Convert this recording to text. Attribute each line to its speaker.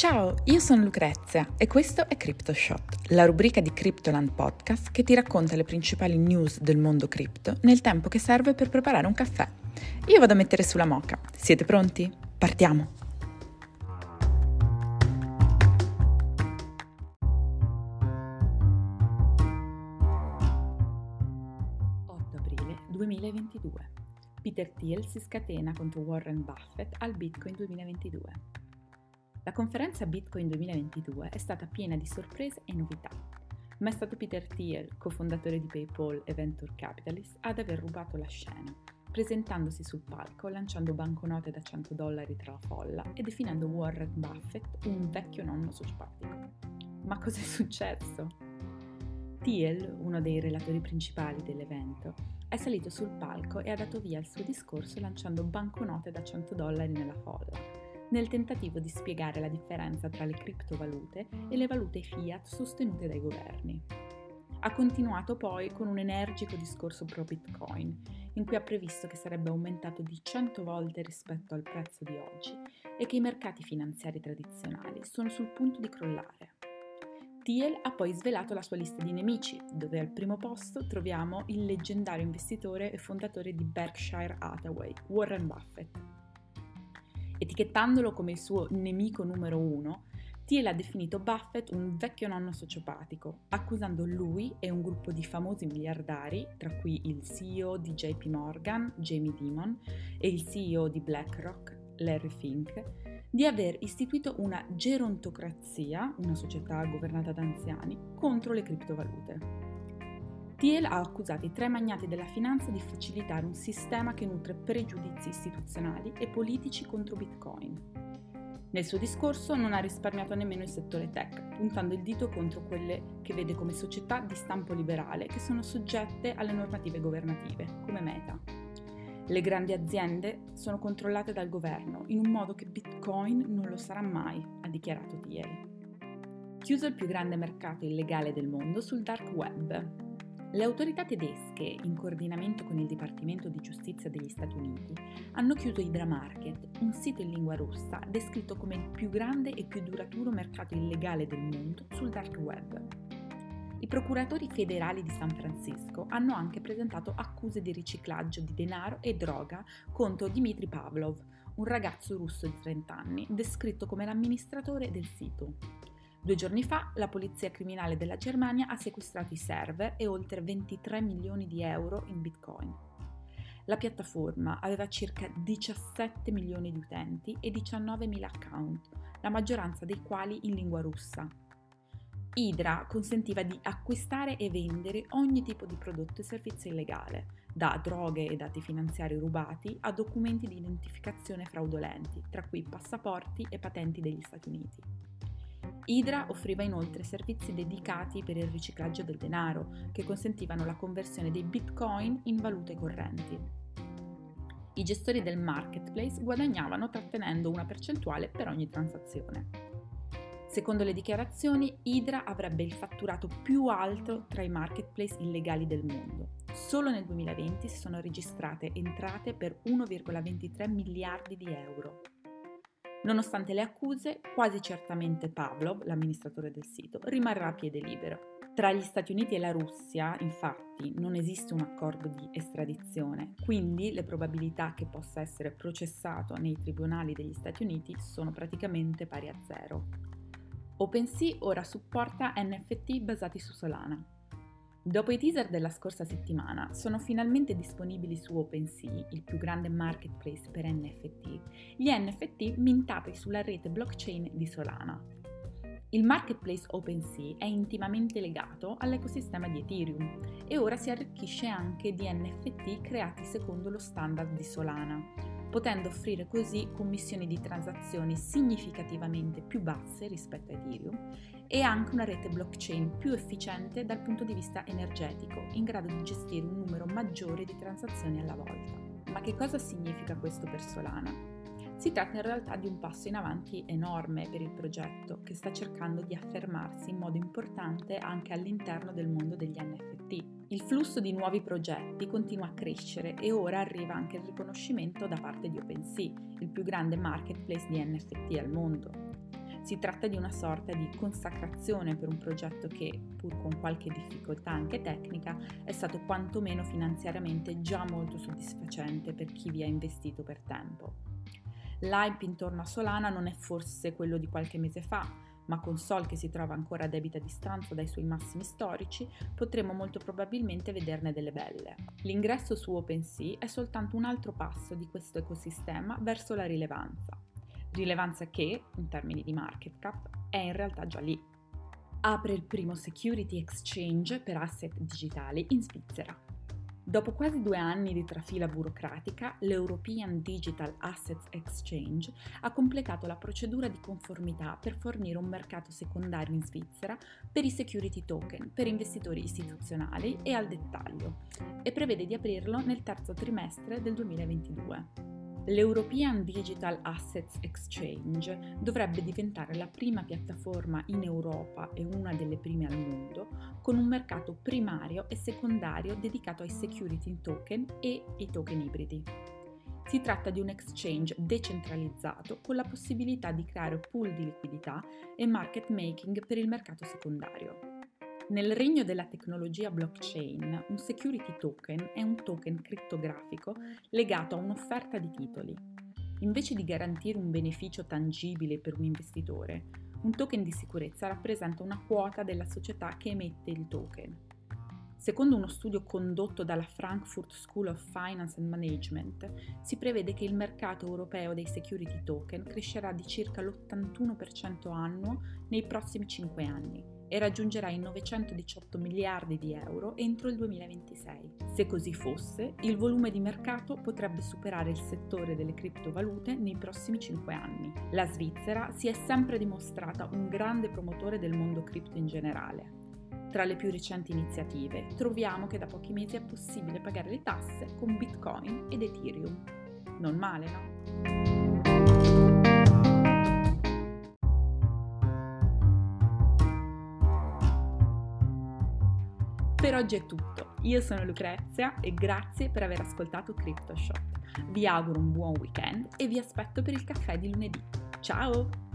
Speaker 1: Ciao, io sono Lucrezia e questo è CryptoShot, la rubrica di Cryptoland Podcast che ti racconta le principali news del mondo cripto nel tempo che serve per preparare un caffè. Io vado a mettere sulla moca. Siete pronti? Partiamo! 8 aprile 2022 Peter Thiel si scatena contro Warren Buffett al Bitcoin 2022. La conferenza Bitcoin 2022 è stata piena di sorprese e novità, ma è stato Peter Thiel, cofondatore di PayPal e Venture Capitalist, ad aver rubato la scena, presentandosi sul palco, lanciando banconote da 100 dollari tra la folla e definendo Warren Buffett un vecchio nonno sociopatico. Ma cos'è successo? Thiel, uno dei relatori principali dell'evento, è salito sul palco e ha dato via al suo discorso lanciando banconote da 100 dollari nella folla nel tentativo di spiegare la differenza tra le criptovalute e le valute fiat sostenute dai governi. Ha continuato poi con un energico discorso pro Bitcoin, in cui ha previsto che sarebbe aumentato di 100 volte rispetto al prezzo di oggi e che i mercati finanziari tradizionali sono sul punto di crollare. Thiel ha poi svelato la sua lista di nemici, dove al primo posto troviamo il leggendario investitore e fondatore di Berkshire Hathaway, Warren Buffett Etichettandolo come il suo nemico numero uno, Thiel ha definito Buffett un vecchio nonno sociopatico, accusando lui e un gruppo di famosi miliardari, tra cui il CEO di JP Morgan, Jamie Dimon, e il CEO di BlackRock, Larry Fink, di aver istituito una gerontocrazia, una società governata da anziani, contro le criptovalute. Thiel ha accusato i tre magnati della finanza di facilitare un sistema che nutre pregiudizi istituzionali e politici contro Bitcoin. Nel suo discorso non ha risparmiato nemmeno il settore tech, puntando il dito contro quelle che vede come società di stampo liberale che sono soggette alle normative governative, come Meta. Le grandi aziende sono controllate dal governo in un modo che Bitcoin non lo sarà mai, ha dichiarato Thiel. Chiuso il più grande mercato illegale del mondo sul dark web, le autorità tedesche, in coordinamento con il Dipartimento di Giustizia degli Stati Uniti, hanno chiuso Hydra Market, un sito in lingua russa descritto come il più grande e più duraturo mercato illegale del mondo sul dark web. I procuratori federali di San Francisco hanno anche presentato accuse di riciclaggio di denaro e droga contro Dmitry Pavlov, un ragazzo russo di 30 anni, descritto come l'amministratore del sito. Due giorni fa la polizia criminale della Germania ha sequestrato i server e oltre 23 milioni di euro in bitcoin. La piattaforma aveva circa 17 milioni di utenti e 19.000 account, la maggioranza dei quali in lingua russa. Hydra consentiva di acquistare e vendere ogni tipo di prodotto e servizio illegale, da droghe e dati finanziari rubati a documenti di identificazione fraudolenti, tra cui passaporti e patenti degli Stati Uniti. Hydra offriva inoltre servizi dedicati per il riciclaggio del denaro, che consentivano la conversione dei bitcoin in valute correnti. I gestori del marketplace guadagnavano trattenendo una percentuale per ogni transazione. Secondo le dichiarazioni, Hydra avrebbe il fatturato più alto tra i marketplace illegali del mondo. Solo nel 2020 si sono registrate entrate per 1,23 miliardi di euro. Nonostante le accuse, quasi certamente Pavlov, l'amministratore del sito, rimarrà a piede libero. Tra gli Stati Uniti e la Russia, infatti, non esiste un accordo di estradizione, quindi le probabilità che possa essere processato nei tribunali degli Stati Uniti sono praticamente pari a zero. OpenSea ora supporta NFT basati su Solana. Dopo i teaser della scorsa settimana, sono finalmente disponibili su OpenSea, il più grande marketplace per NFT, gli NFT mintati sulla rete blockchain di Solana. Il marketplace OpenSea è intimamente legato all'ecosistema di Ethereum e ora si arricchisce anche di NFT creati secondo lo standard di Solana, potendo offrire così commissioni di transazioni significativamente più basse rispetto a Ethereum e anche una rete blockchain più efficiente dal punto di vista energetico, in grado di gestire un numero maggiore di transazioni alla volta. Ma che cosa significa questo per Solana? Si tratta in realtà di un passo in avanti enorme per il progetto, che sta cercando di affermarsi in modo importante anche all'interno del mondo degli NFT. Il flusso di nuovi progetti continua a crescere e ora arriva anche il riconoscimento da parte di OpenSea, il più grande marketplace di NFT al mondo. Si tratta di una sorta di consacrazione per un progetto che, pur con qualche difficoltà anche tecnica, è stato quantomeno finanziariamente già molto soddisfacente per chi vi ha investito per tempo. L'hype intorno a Solana non è forse quello di qualche mese fa, ma con Sol che si trova ancora a debita distanza dai suoi massimi storici, potremo molto probabilmente vederne delle belle. L'ingresso su OpenSea è soltanto un altro passo di questo ecosistema verso la rilevanza. Rilevanza che, in termini di market cap, è in realtà già lì. Apre il primo security exchange per asset digitali in Svizzera. Dopo quasi due anni di trafila burocratica, l'European Digital Assets Exchange ha completato la procedura di conformità per fornire un mercato secondario in Svizzera per i security token per investitori istituzionali e al dettaglio e prevede di aprirlo nel terzo trimestre del 2022. L'European Digital Assets Exchange dovrebbe diventare la prima piattaforma in Europa e una delle prime al mondo con un mercato primario e secondario dedicato ai security token e ai token ibridi. Si tratta di un exchange decentralizzato con la possibilità di creare pool di liquidità e market making per il mercato secondario. Nel regno della tecnologia blockchain, un security token è un token crittografico legato a un'offerta di titoli. Invece di garantire un beneficio tangibile per un investitore, un token di sicurezza rappresenta una quota della società che emette il token. Secondo uno studio condotto dalla Frankfurt School of Finance and Management, si prevede che il mercato europeo dei security token crescerà di circa l'81% annuo nei prossimi 5 anni e raggiungerà i 918 miliardi di euro entro il 2026. Se così fosse, il volume di mercato potrebbe superare il settore delle criptovalute nei prossimi 5 anni. La Svizzera si è sempre dimostrata un grande promotore del mondo cripto in generale. Tra le più recenti iniziative troviamo che da pochi mesi è possibile pagare le tasse con Bitcoin ed Ethereum. Non male, no? Per oggi è tutto. Io sono Lucrezia e grazie per aver ascoltato CryptoShop. Vi auguro un buon weekend e vi aspetto per il caffè di lunedì. Ciao!